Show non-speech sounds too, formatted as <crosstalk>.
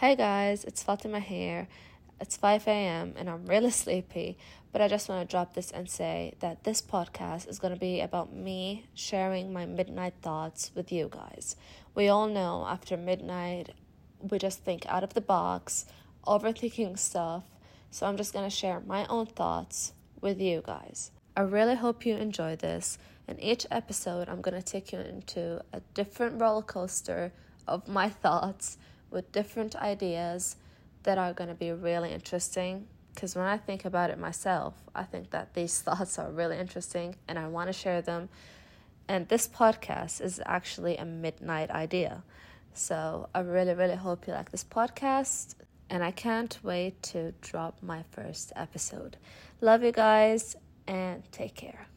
Hey guys, it's Fatimah here. It's 5 a.m. and I'm really <laughs> sleepy, but I just want to drop this and say that this podcast is going to be about me sharing my midnight thoughts with you guys. We all know after midnight, we just think out of the box, overthinking stuff, so I'm just going to share my own thoughts with you guys. I really hope you enjoy this. In each episode, I'm going to take you into a different roller coaster of my <laughs> thoughts with different ideas that are going to be really interesting. Because when I think about it myself, I think that these <laughs> thoughts are really interesting and I want to share them. And this podcast is actually a midnight idea. So I really, really hope you like this podcast. And I can't wait to drop my first episode. Love you guys and take care.